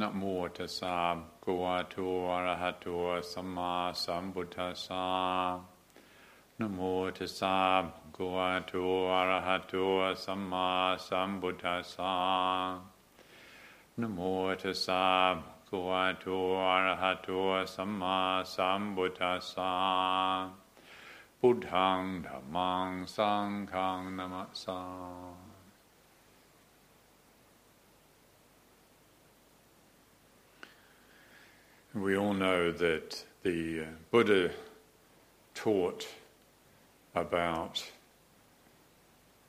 นะโมตัสสะภะคะวะโตอะระหะโตสัมมาสัมพุทธัสสะนะโมตัสสะภะคะวะโตอะระหะโตสัมมาสัมพุทธัสสะนะโมตัสสะภะคะวะโตอะระหะโตสัมมาสัมพุทธัสสะพุทธังธัมมังสังฆังนะมะสา We all know that the uh, Buddha taught about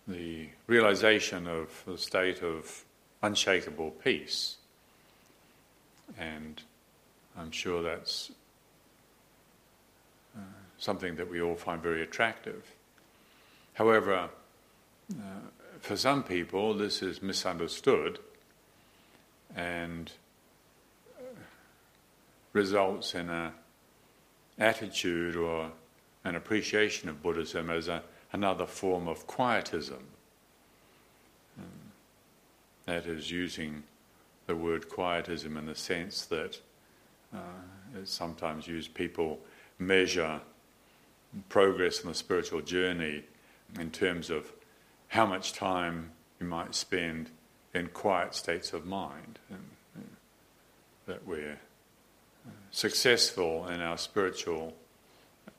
the realization of the state of unshakable peace. And I'm sure that's uh, something that we all find very attractive. However, uh, for some people, this is misunderstood and results in an attitude or an appreciation of Buddhism as a, another form of quietism. Um, that is using the word quietism in the sense that uh, it's sometimes used people measure progress in the spiritual journey in terms of how much time you might spend in quiet states of mind, and, and that we're successful in our spiritual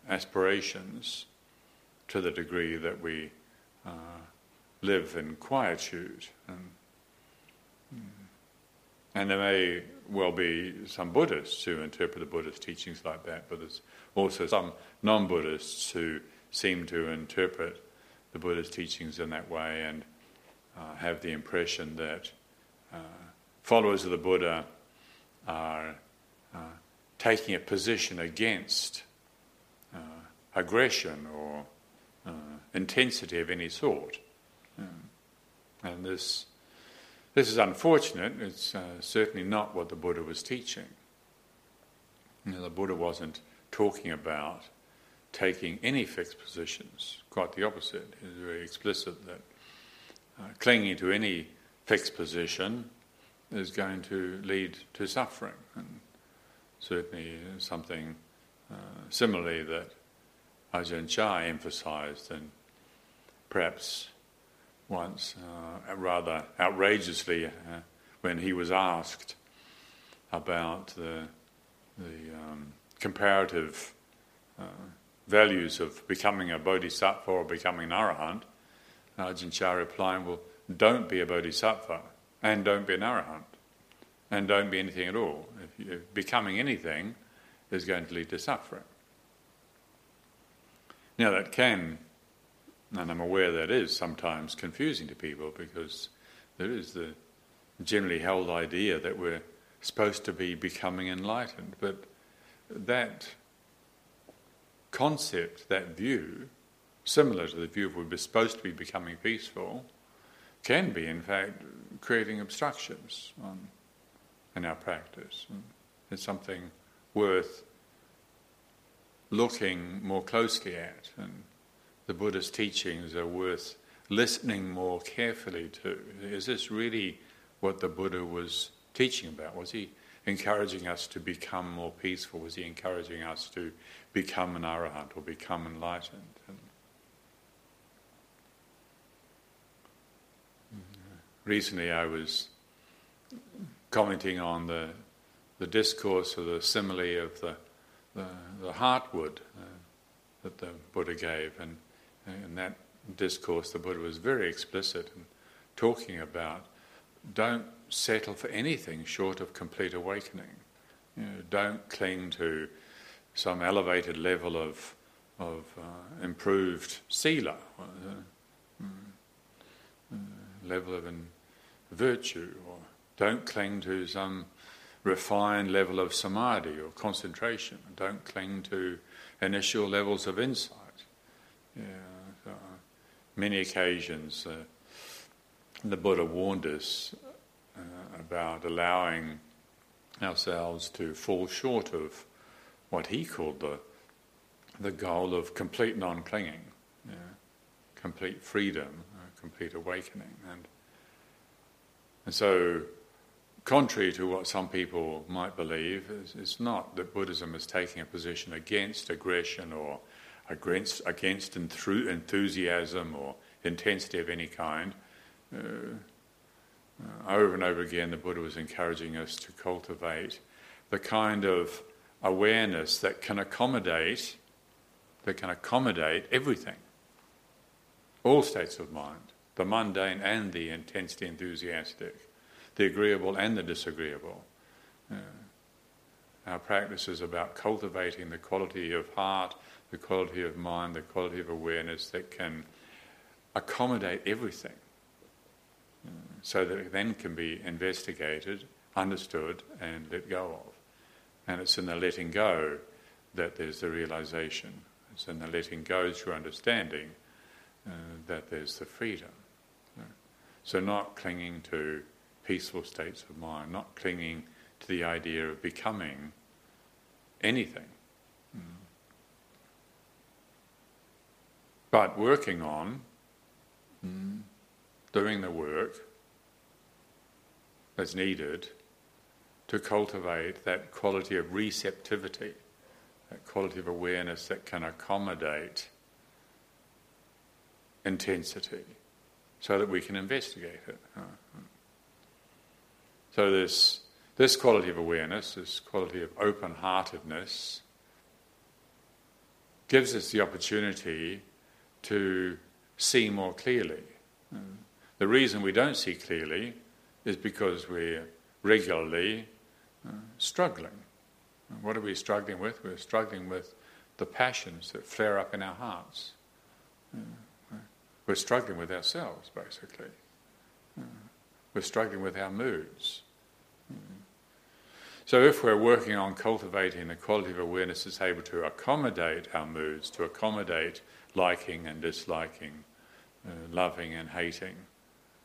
aspirations to the degree that we uh, live in quietude. And, and there may well be some Buddhists who interpret the Buddhist teachings like that, but there's also some non Buddhists who seem to interpret the Buddhist teachings in that way and uh, have the impression that uh, followers of the Buddha are taking a position against uh, aggression or uh, intensity of any sort. Um, and this, this is unfortunate. It's uh, certainly not what the Buddha was teaching. You know, the Buddha wasn't talking about taking any fixed positions. Quite the opposite. He was very explicit that uh, clinging to any fixed position is going to lead to suffering. And certainly something uh, similarly that Ajahn Chah emphasized, and perhaps once, uh, rather outrageously, uh, when he was asked about the, the um, comparative uh, values of becoming a bodhisattva or becoming an arahant, Ajahn Chah replied, Well, don't be a bodhisattva and don't be an arahant and don't be anything at all. If, if becoming anything is going to lead to suffering. Now, that can, and I'm aware that is sometimes confusing to people because there is the generally held idea that we're supposed to be becoming enlightened, but that concept, that view, similar to the view of we're supposed to be becoming peaceful, can be, in fact, creating obstructions on in our practice. It's something worth looking more closely at, and the Buddha's teachings are worth listening more carefully to. Is this really what the Buddha was teaching about? Was he encouraging us to become more peaceful? Was he encouraging us to become an arahant or become enlightened? Recently I was commenting on the, the discourse or the simile of the, the, the heartwood uh, that the Buddha gave. And in that discourse, the Buddha was very explicit in talking about don't settle for anything short of complete awakening. You know, don't cling to some elevated level of, of uh, improved sila, uh, uh, level of virtue or don't cling to some refined level of samadhi or concentration. Don't cling to initial levels of insight. Yeah, so many occasions, uh, the Buddha warned us uh, about allowing ourselves to fall short of what he called the the goal of complete non-clinging, yeah, complete freedom, uh, complete awakening, and and so contrary to what some people might believe, it's not that Buddhism is taking a position against aggression or against, against enthusiasm or intensity of any kind. Uh, uh, over and over again, the Buddha was encouraging us to cultivate the kind of awareness that can accommodate, that can accommodate everything, all states of mind, the mundane and the intensely enthusiastic the agreeable and the disagreeable. Uh, our practice is about cultivating the quality of heart, the quality of mind, the quality of awareness that can accommodate everything uh, so that it then can be investigated, understood, and let go of. And it's in the letting go that there's the realization. It's in the letting go through understanding uh, that there's the freedom. So, not clinging to peaceful states of mind, not clinging to the idea of becoming anything. Mm. But working on mm, doing the work that's needed to cultivate that quality of receptivity, that quality of awareness that can accommodate intensity so that we can investigate it. So this, this quality of awareness, this quality of open-heartedness, gives us the opportunity to see more clearly. The reason we don't see clearly is because we're regularly uh, struggling. What are we struggling with? We're struggling with the passions that flare up in our hearts. Uh, we're struggling with ourselves, basically. Uh, we're struggling with our moods. So, if we're working on cultivating the quality of awareness that's able to accommodate our moods, to accommodate liking and disliking, uh, loving and hating,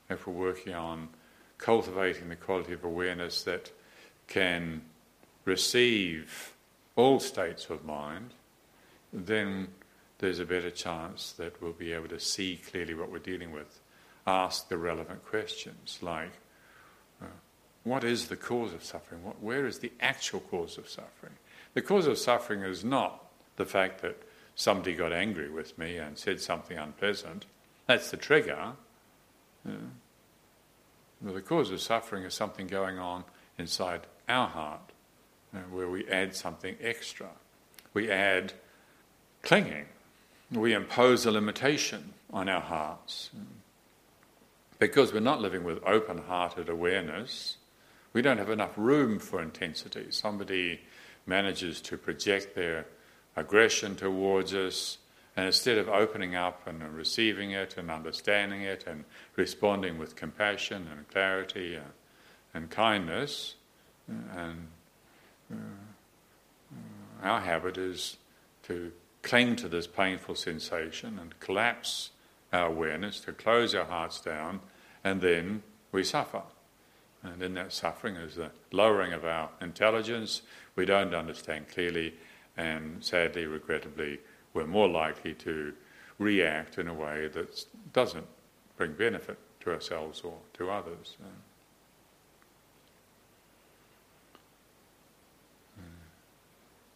if we're working on cultivating the quality of awareness that can receive all states of mind, then there's a better chance that we'll be able to see clearly what we're dealing with. Ask the relevant questions like, what is the cause of suffering? What, where is the actual cause of suffering? The cause of suffering is not the fact that somebody got angry with me and said something unpleasant. That's the trigger. Yeah. Well, the cause of suffering is something going on inside our heart you know, where we add something extra. We add clinging. We impose a limitation on our hearts. Because we're not living with open hearted awareness, we don't have enough room for intensity. Somebody manages to project their aggression towards us, and instead of opening up and receiving it and understanding it and responding with compassion and clarity and, and kindness, and uh, our habit is to cling to this painful sensation and collapse our awareness, to close our hearts down, and then we suffer. And in that suffering is the lowering of our intelligence. We don't understand clearly, and sadly, regrettably, we're more likely to react in a way that doesn't bring benefit to ourselves or to others.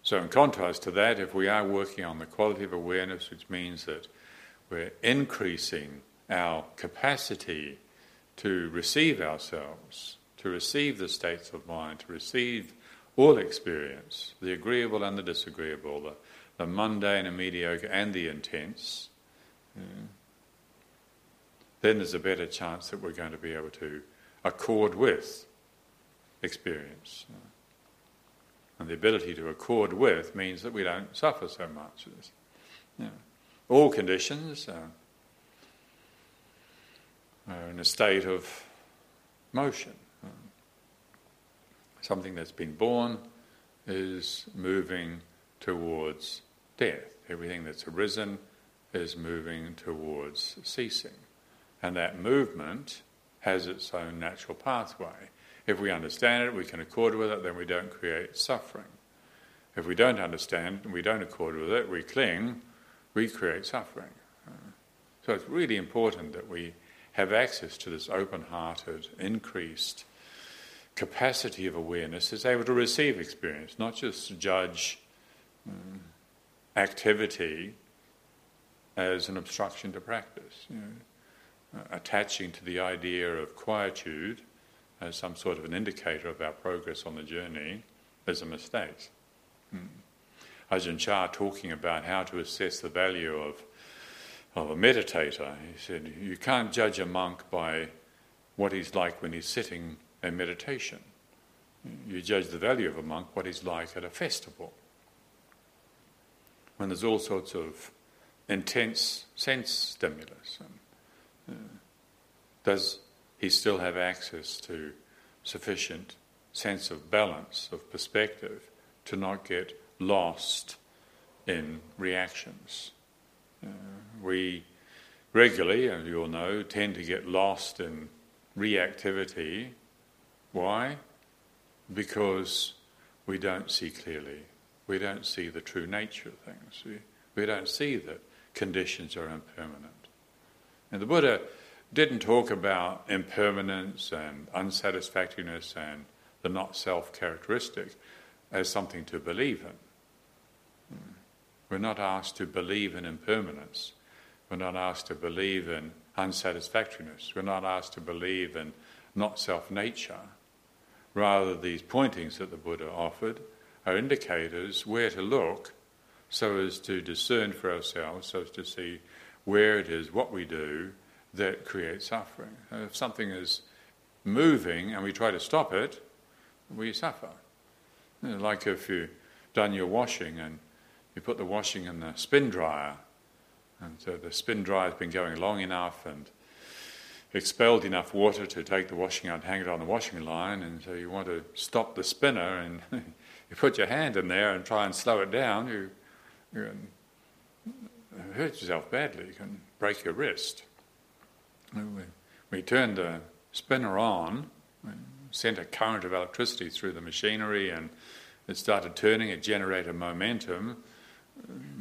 So, in contrast to that, if we are working on the quality of awareness, which means that we're increasing our capacity to receive ourselves, to receive the states of mind, to receive all experience, the agreeable and the disagreeable, the, the mundane and mediocre and the intense, yeah, then there's a better chance that we're going to be able to accord with experience. And the ability to accord with means that we don't suffer so much. Yeah. All conditions, uh, Uh, in a state of motion. Something that's been born is moving towards death. Everything that's arisen is moving towards ceasing. And that movement has its own natural pathway. If we understand it, we can accord with it, then we don't create suffering. If we don't understand and we don't accord with it, we cling, we create suffering. Uh, so it's really important that we have access to this open hearted, increased capacity of awareness is able to receive experience, not just judge um, activity as an obstruction to practice. You know, uh, attaching to the idea of quietude as some sort of an indicator of our progress on the journey is a mistake. Hmm. Ajahn Chah talking about how to assess the value of, of a meditator, he said, You can't judge a monk by what he's like when he's sitting in meditation. You judge the value of a monk what he's like at a festival. When there's all sorts of intense sense stimulus. And, uh, does he still have access to sufficient sense of balance, of perspective, to not get lost in reactions? Uh, we regularly, as you all know, tend to get lost in reactivity. Why? Because we don't see clearly. We don't see the true nature of things. We, we don't see that conditions are impermanent. And the Buddha didn't talk about impermanence and unsatisfactoriness and the not self characteristic as something to believe in. We're not asked to believe in impermanence. We're not asked to believe in unsatisfactoriness. We're not asked to believe in not self nature. Rather, these pointings that the Buddha offered are indicators where to look so as to discern for ourselves, so as to see where it is, what we do, that creates suffering. If something is moving and we try to stop it, we suffer. Like if you've done your washing and you put the washing in the spin dryer, and so the spin dryer has been going long enough and expelled enough water to take the washing out and hang it on the washing line, and so you want to stop the spinner and you put your hand in there and try and slow it down, you you hurt yourself badly. You can break your wrist. We, we turned the spinner on, sent a current of electricity through the machinery, and it started turning. It generated momentum.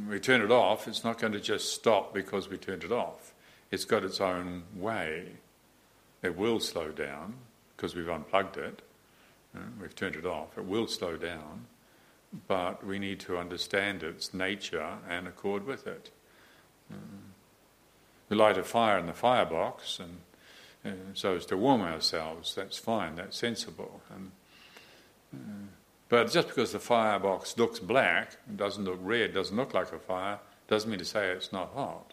We turn it off. It's not going to just stop because we turned it off. It's got its own way. It will slow down because we've unplugged it. We've turned it off. It will slow down but we need to understand its nature and accord with it. Mm. We light a fire in the firebox, and, and, so as to warm ourselves. That's fine. That's sensible. And, uh, but just because the firebox looks black, doesn't look red, doesn't look like a fire, doesn't mean to say it's not hot.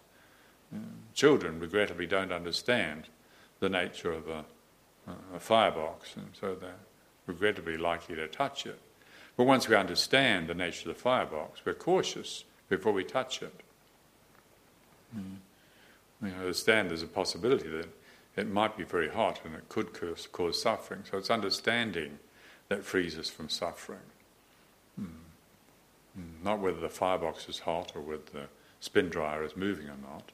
Children, regrettably, don't understand the nature of a, a firebox, and so they're regrettably likely to touch it. But once we understand the nature of the firebox, we're cautious before we touch it. Mm. We understand there's a possibility that it might be very hot and it could cause, cause suffering. So it's understanding that frees us from suffering. Mm. Not whether the firebox is hot or whether the spin dryer is moving or not.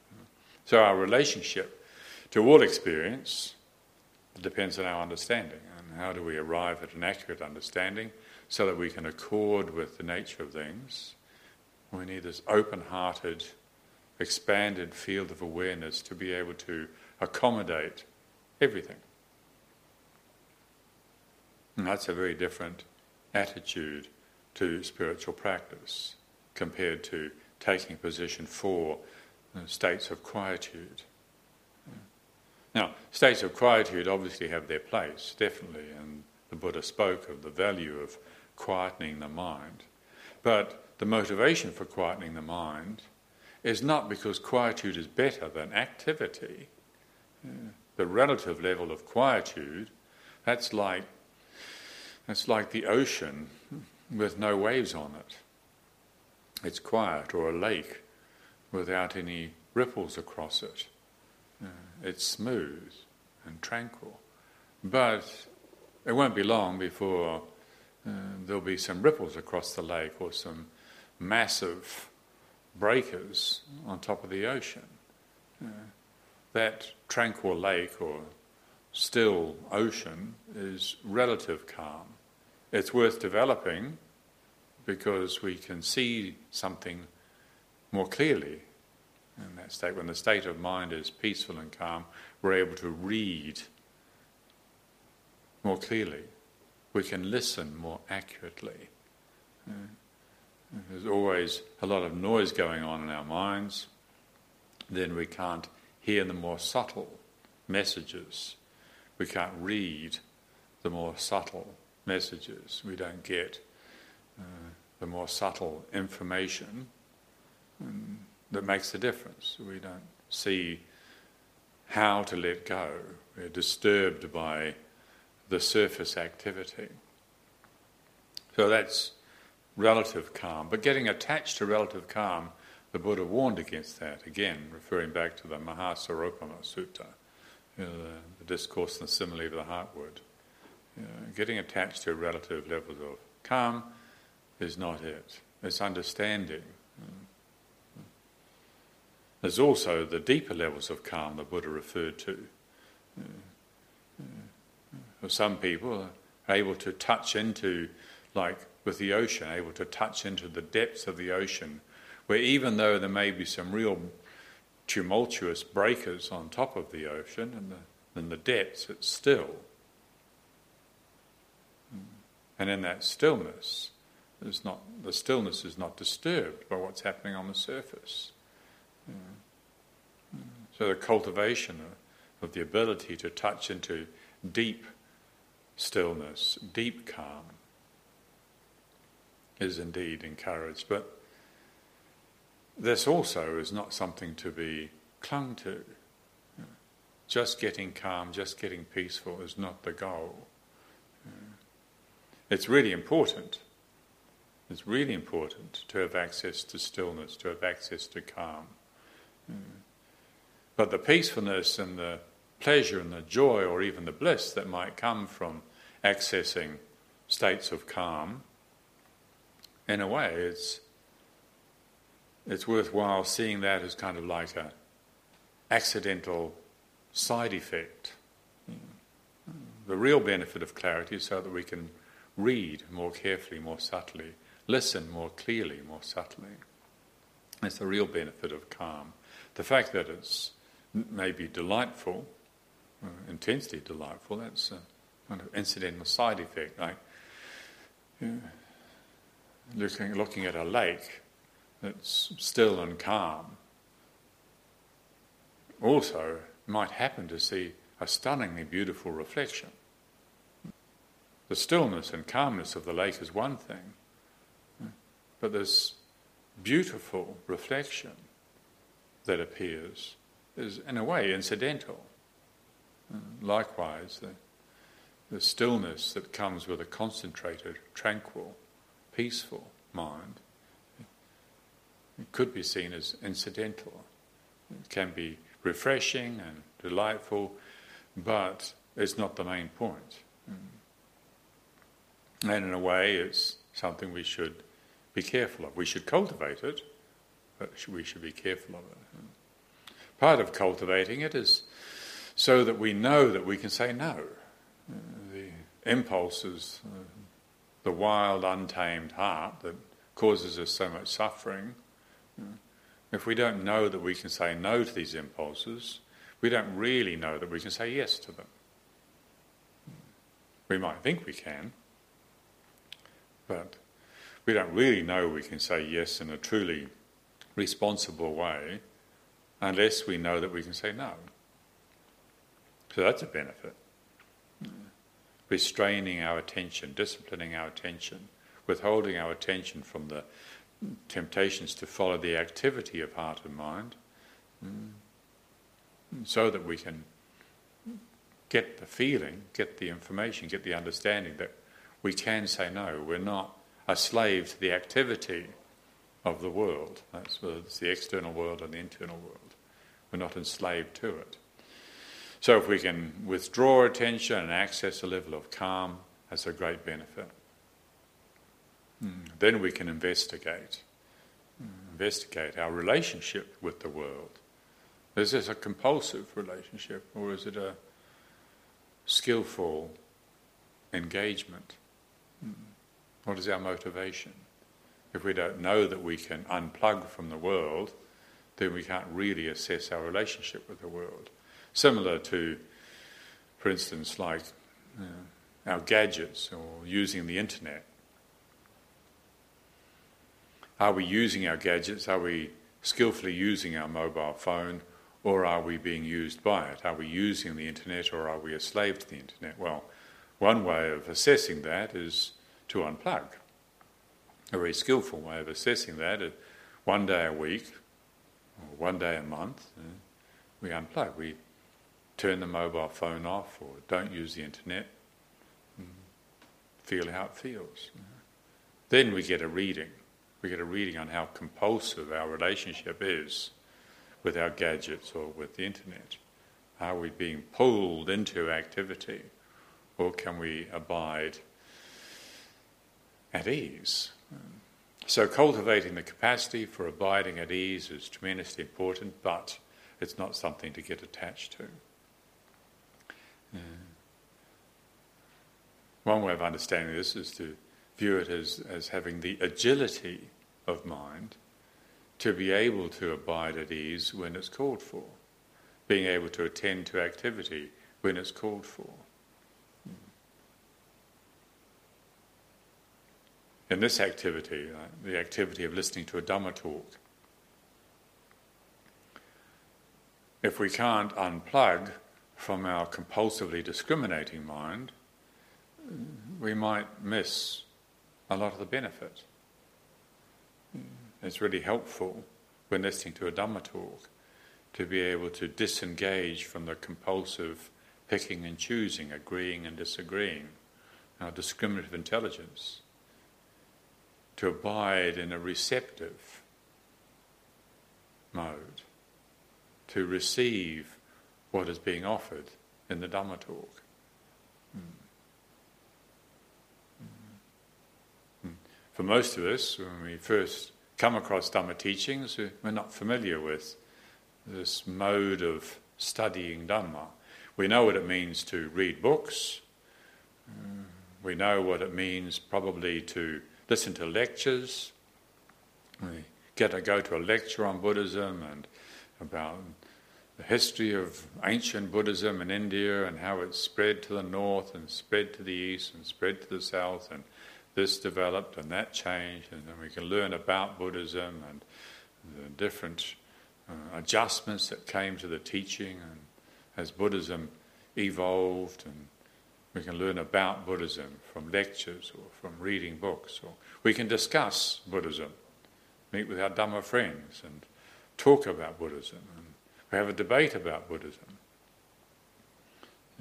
So our relationship to all experience depends on our understanding. And how do we arrive at an accurate understanding? so that we can accord with the nature of things. We need this open hearted, expanded field of awareness to be able to accommodate everything. And that's a very different attitude to spiritual practice compared to taking a position for uh, states of quietude. Now, states of quietude obviously have their place, definitely, and the Buddha spoke of the value of quietening the mind. But the motivation for quietening the mind is not because quietude is better than activity. Uh, the relative level of quietude, that's like, that's like the ocean with no waves on it. It's quiet, or a lake without any ripples across it. It's smooth and tranquil. But it won't be long before uh, there'll be some ripples across the lake or some massive breakers on top of the ocean. Uh, that tranquil lake or still ocean is relative calm. It's worth developing because we can see something more clearly in that state. When the state of mind is peaceful and calm, we're able to read more clearly we can listen more accurately. Uh, there's always a lot of noise going on in our minds, then we can't hear the more subtle messages. We can't read the more subtle messages. We don't get uh, the more subtle information um, that makes the difference. We don't see how to let go. We're disturbed by the surface activity. So that's relative calm. But getting attached to relative calm, the Buddha warned against that, again, referring back to the Mahasaropama Sutta, you know, the, the, discourse and the simile of the heartwood. Getting attached to relative levels of calm is not it. It's understanding. There's also the deeper levels of calm the Buddha referred to. Some people are able to touch into, like with the ocean, able to touch into the depths of the ocean, where even though there may be some real tumultuous breakers on top of the ocean and the, in the depths, it's still. And in that stillness, there's not, the stillness is not disturbed by what's happening on the surface. Mm. So the cultivation of the ability to touch into deep stillness, deep calm, is indeed encouraged. But this also is not something to be clung to. Just getting calm, just getting peaceful is not the goal. It's really important. It's really important to have access to stillness, to have access to calm. But the peacefulness and the pleasure and the joy or even the bliss that might come from accessing states of calm in a way, it's it's worthwhile seeing that as kind of like a accidental side effect. The real benefit of clarity is so that we can read more carefully, more subtly, listen more clearly, more subtly. That's the real benefit of calm. The fact that it's maybe delightful, uh, intensely delightful, that's a kind of incidental side effect. Like, looking, looking at a lake that's still and calm, also might happen to see a stunningly beautiful reflection. The stillness and calmness of the lake is one thing, but this beautiful reflection that appears is, in a way, incidental. Likewise, the, the stillness that comes with a concentrated, tranquil, peaceful mind. It could be seen as incidental. It can be refreshing and delightful, but it's not the main point. And in a way, it's something we should be careful of. We should cultivate it, but we should be careful of it. Part of cultivating it is so that we know that we can say no. The impulses, uh, the wild, untamed heart that causes us so much suffering, if we don't know that we can say no to these impulses, we don't really know that we can say yes to them. We might think we can, but we don't really know we can say yes in a truly responsible way unless we know that we can say no. So that's a benefit restraining our attention, disciplining our attention, withholding our attention from the temptations to follow the activity of heart and mind, mm. so that we can get the feeling, get the information, get the understanding that we can say no. We're not a slave to the activity of the world. That's the external world and the internal world. We're not enslaved to it. So if we can withdraw attention and access a level of calm, that's a great benefit. Mm. Then we can investigate. Mm. Investigate our relationship with the world. Is this a compulsive relationship or is it a skillful engagement? What is our motivation? If we don't know that we can unplug from the world, then we can't really assess our relationship with the world. Similar to, for instance, like uh, our gadgets or using the internet? Are we using our gadgets? Are we skillfully using our mobile phone? Or are we being used by it? Are we using the internet or are we a slave to the internet? Well, one way of assessing that is to unplug. A very skillful way of assessing that is one day a week or one day a month, uh, we unplug. We turn the mobile phone off or don't use the internet, feel how it feels. Then we get a reading. We get a reading on how compulsive our relationship is with our gadgets or with the internet. Are we being pulled into activity or can we abide at ease? So, cultivating the capacity for abiding at ease is tremendously important, but it's not something to get attached to. Uh, one way of understanding this is to view it as, as having the agility of mind to be able to abide at ease when it's called for, being able to attend to activity when it's called for. In this activity, uh, the activity of listening to a Dhamma talk, if we can't unplug from our compulsively discriminating mind, we might miss a lot of the benefit. It's really helpful when listening to a Dhamma talk to be able to disengage from the compulsive picking and choosing, agreeing and disagreeing, our discriminative intelligence, to abide in a receptive mode, to receive what is being offered in the Dhamma talk. For most of us, when we first come across Dhamma teachings, we're not familiar with this mode of studying Dhamma. We know what it means to read books. We know what it means probably to listen to lectures. We get to go to a lecture on Buddhism and about the history of ancient Buddhism in India and how it spread to the north and spread to the east and spread to the south and this developed and that changed, and then we can learn about Buddhism and the different uh, adjustments that came to the teaching, and as Buddhism evolved, and we can learn about Buddhism from lectures or from reading books, or we can discuss Buddhism, meet with our Dhamma friends, and talk about Buddhism, and we have a debate about Buddhism.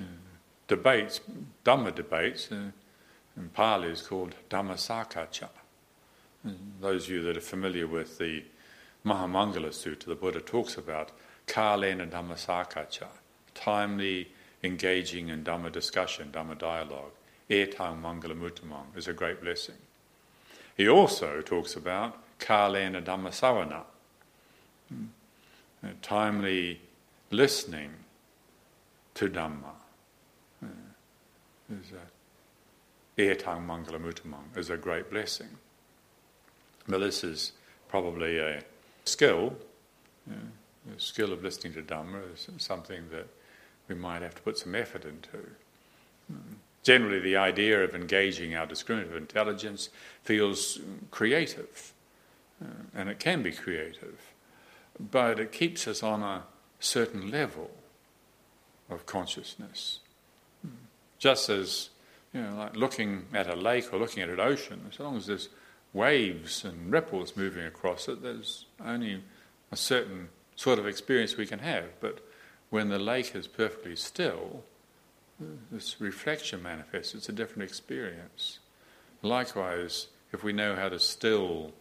Uh, debates, Dhamma debates. Uh, in Pali is called Dhammasakacha. those of you that are familiar with the Mahamangala Sutta, the Buddha talks about Kalena Dhammasakacha, timely engaging in Dhamma discussion, Dhamma dialogue. Etang Mangalamutamang is a great blessing. He also talks about Kalena Dhammasavana, hmm, timely listening to Dhamma. Is that Etang Mangalamutamang is a great blessing. But this is probably a skill. The skill of listening to Dhamma is something that we might have to put some effort into. Generally, the idea of engaging our discriminative intelligence feels creative, uh, and it can be creative, but it keeps us on a certain level of consciousness. Just as you know, like looking at a lake or looking at an ocean, as long as there's waves and ripples moving across it, there's only a certain sort of experience we can have. But when the lake is perfectly still, this reflection manifests. It's a different experience. Likewise, if we know how to still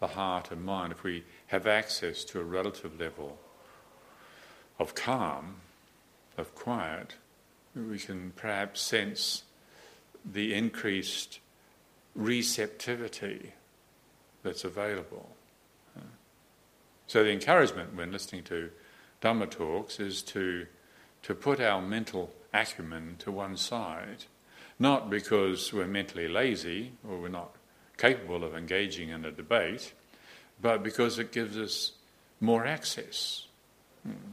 the heart and mind, if we have access to a relative level of calm, of quiet, we can perhaps sense the increased receptivity that's available. So, the encouragement when listening to Dhamma talks is to, to put our mental acumen to one side, not because we're mentally lazy or we're not capable of engaging in a debate, but because it gives us more access hmm,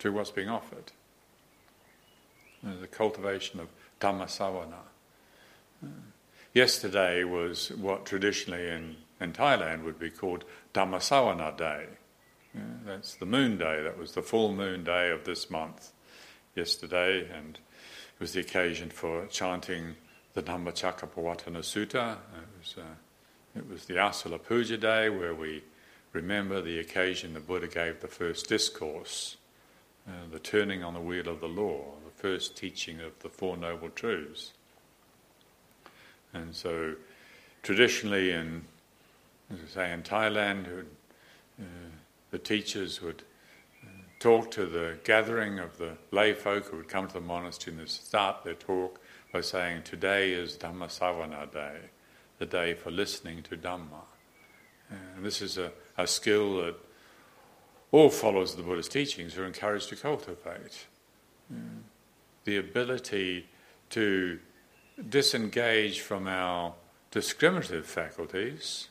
to what's being offered. the cultivation of Dhammasavana. Yesterday was what traditionally in, in Thailand would be called Dhammasavana Day. Yeah, that's the moon day, that was the full moon day of this month yesterday, and it was the occasion for chanting the Dhammacakkappavattana Sutta. It was, uh, it was the Asala Puja day where we remember the occasion the Buddha gave the first discourse, uh, the turning on the wheel of the law, the first teaching of the Four Noble Truths. And so, traditionally, in as I say, in Thailand, uh, the teachers would uh, talk to the gathering of the lay folk who would come to the monastery and start their talk by saying, Today is Dhammasavana Day, the day for listening to Dhamma. And this is a, a skill that all followers of the Buddha's teachings are encouraged to cultivate. The ability to disengage from our discriminative faculties,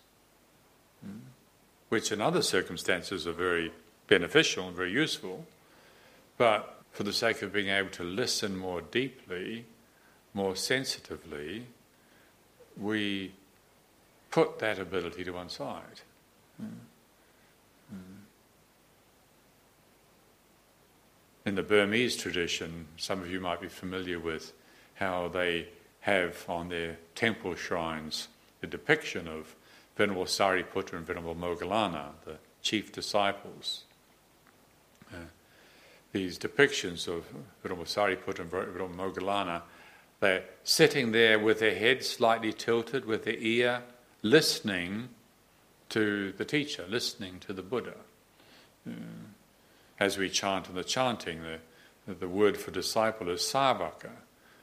which in other circumstances are very beneficial and very useful, but for the sake of being able to listen more deeply, more sensitively, we put that ability to one side. Hmm. Hmm. In the Burmese tradition, some of you might be familiar with how they have on their temple shrines the depiction of Venerable Sariputta and Venerable Moggallana, the chief disciples. Uh, these depictions of Venerable Sariputta and Venerable Moggallana, they're sitting there with their head slightly tilted, with their ear listening to the teacher, listening to the Buddha. Uh, as we chant in the chanting, the, the word for disciple is savaka.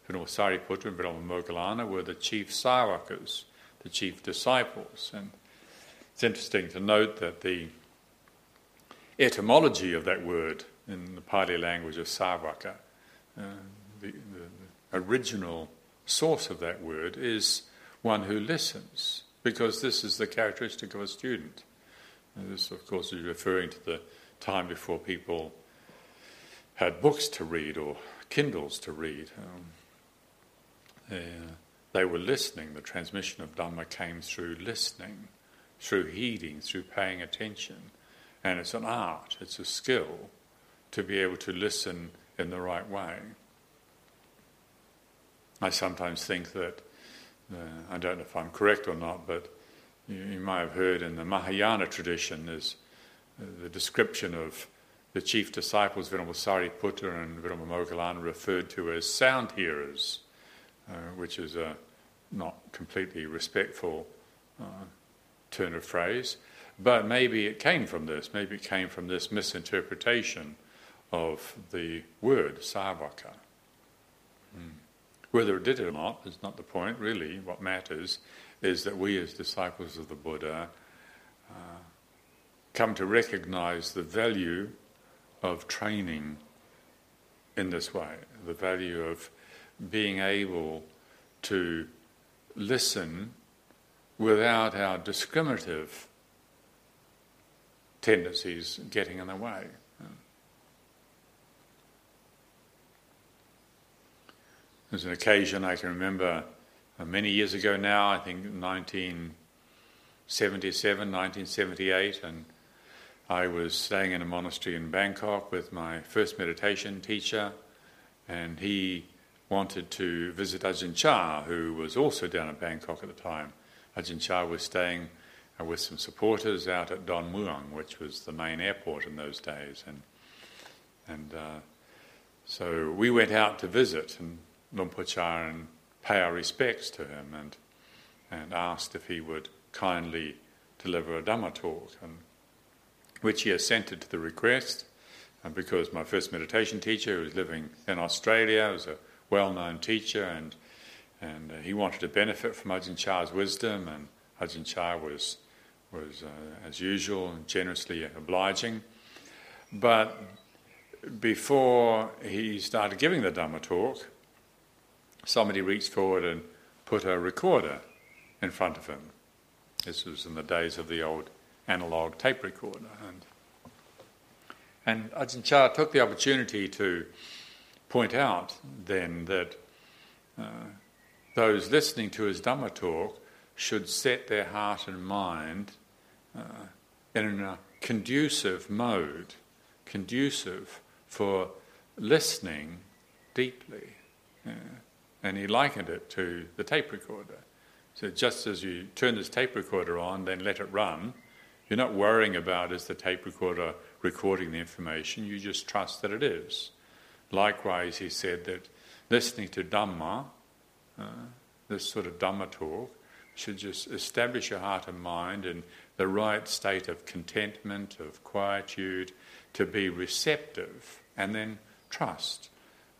Venerable Sariputta and Venerable Moggallana were the chief savakas, the chief disciples. And it's interesting to note that the etymology of that word in the Pali language of savaka, uh, the, the, the original source of that word is one who listens, because this is the characteristic of a student. And this, of course, is referring to the time before people had books to read or Kindles to read. Um, they, uh, they were listening. The transmission of Dhamma came through listening, through heeding, through paying attention. And it's an art, it's a skill to be able to listen in the right way. I sometimes think that, uh, I don't know if I'm correct or not, but you, you might have heard in the Mahayana tradition is uh, the description of the chief disciples, Venerable Sariputta and Venerable Moggallana, referred to as sound hearers. Uh, which is a not completely respectful uh, turn of phrase. But maybe it came from this, maybe it came from this misinterpretation of the word savaka. Hmm. Whether it did or not is not the point, really. What matters is that we, as disciples of the Buddha, uh, come to recognize the value of training in this way, the value of being able to listen without our discriminative tendencies getting in the way. There's an occasion I can remember uh, many years ago now, I think 1977, 1978, and I was staying in a monastery in Bangkok with my first meditation teacher, and he wanted to visit Ajahn Chah, who was also down in Bangkok at the time. Ajahn Chah was staying uh, with some supporters out at Don Mueang, which was the main airport in those days. And, and uh, so we went out to visit and Luang Por Chah and pay our respects to him and, and asked if he would kindly deliver a Dhamma talk, and, which he assented to the request. And because my first meditation teacher, who was living in Australia, was a well-known teacher, and and uh, he wanted to benefit from Ajahn Chah's wisdom, and Ajahn Chah was was uh, as usual generously obliging. But before he started giving the Dhamma talk, somebody reached forward and put a recorder in front of him. This was in the days of the old analog tape recorder, and and Ajahn Chah took the opportunity to point out then that uh, those listening to his Dhamma talk should set their heart and mind uh, in a conducive mode, conducive for listening deeply. Uh, and he likened it to the tape recorder. So just as you turn this tape recorder on, then let it run, you're not worrying about is the tape recorder recording the information, you just trust that it is. Likewise, he said that listening to Dhamma, uh, this sort of Dhamma talk, should just establish your heart and mind in the right state of contentment, of quietude, to be receptive, and then trust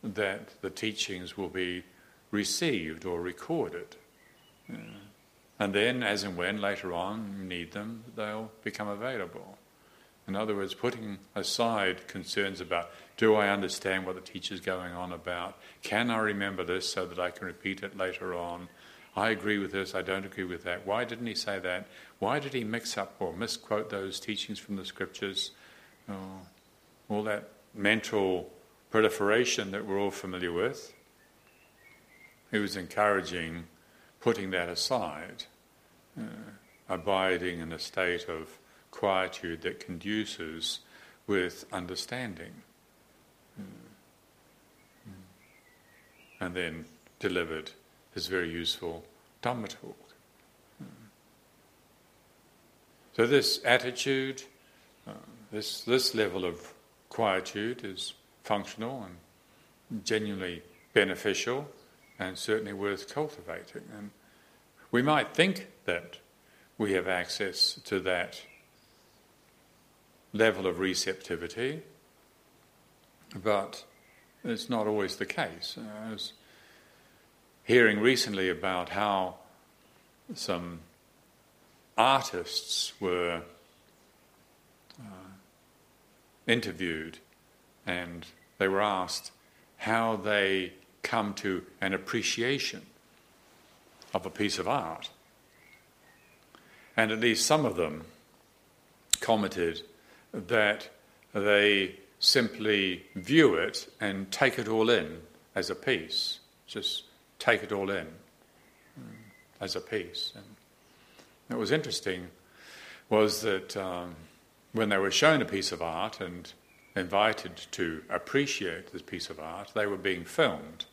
that the teachings will be received or recorded. Yeah. And then, as and when later on you need them, they'll become available. In other words, putting aside concerns about do I understand what the teacher's going on about? Can I remember this so that I can repeat it later on? I agree with this, I don't agree with that. Why didn't he say that? Why did he mix up or misquote those teachings from the scriptures? Oh, all that mental proliferation that we're all familiar with. He was encouraging putting that aside, uh, abiding in a state of quietude that conduces with understanding. Uh, and then delivered his very useful Dhamma talk. So, this attitude, uh, this, this level of quietude is functional and genuinely beneficial and certainly worth cultivating. And we might think that we have access to that level of receptivity, but it's not always the case. I was hearing recently about how some artists were uh, interviewed and they were asked how they come to an appreciation of a piece of art. And at least some of them commented that they simply view it and take it all in as a piece, just take it all in mm, as a piece. And what was interesting was that um, when they were shown a piece of art and invited to appreciate this piece of art, they were being filmed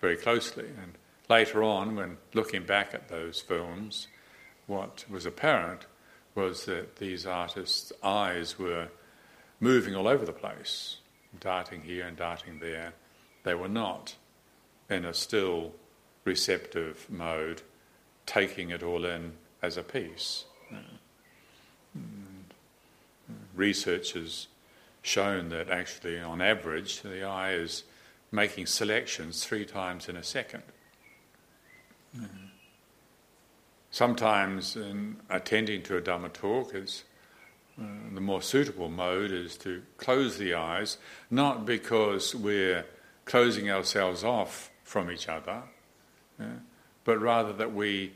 very closely. And later on, when looking back at those films, what was apparent was that these artists' eyes were moving all over the place, darting here and darting there. They were not in a still, receptive mode, taking it all in as a piece. Mm. Research has shown that actually, on average, the eye is making selections three times in a second. Mm. Sometimes, in attending to a Dhamma talk, is uh, the more suitable mode is to close the eyes, not because we're closing ourselves off from each other, yeah, but rather that we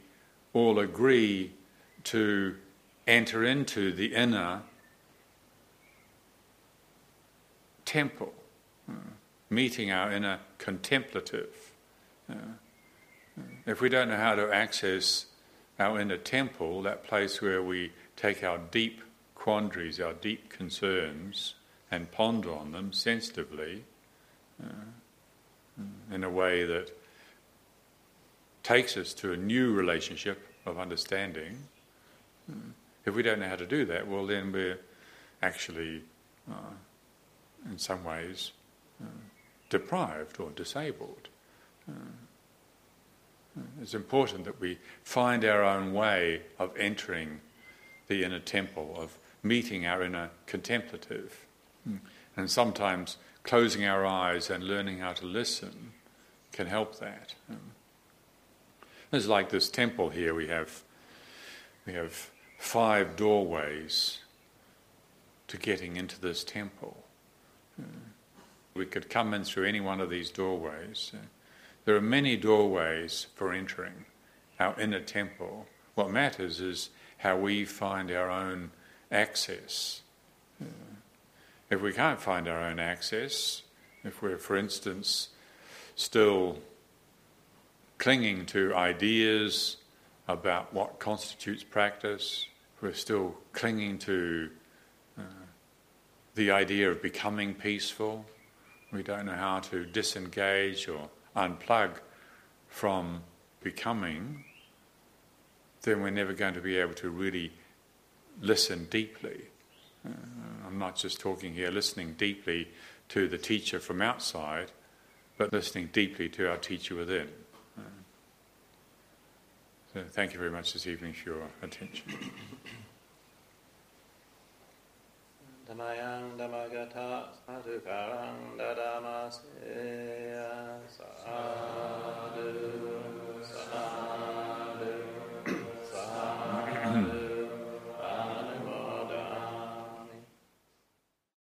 all agree to enter into the inner temple, uh, meeting our inner contemplative. Uh, if we don't know how to access our inner temple, that place where we take our deep quandaries, our deep concerns, and ponder on them sensitively uh, in a way that takes us to a new relationship of understanding. If we don't know how to do that, well, then we're actually uh, in some ways, uh, deprived or disabled. It's important that we find our own way of entering the inner temple, of meeting our inner contemplative. Mm. And sometimes closing our eyes and learning how to listen can help that. Um, it's like this temple here. We have we have five doorways to getting into this temple. We could come in through any one of these doorways. There are many doorways for entering our inner temple. What matters is how we find our own access. If we can't find our own access, If we're, for instance, still clinging to ideas about what constitutes practice, we're still clinging to uh, the idea of becoming peaceful, we don't know how to disengage or unplug from becoming, then we're never going to be able to really listen deeply. Uh, I'm not just talking here listening deeply to the teacher from outside, but listening deeply to our teacher within. Uh, so thank you very much this evening for your attention. Dhamayang Dhammagata Sadhu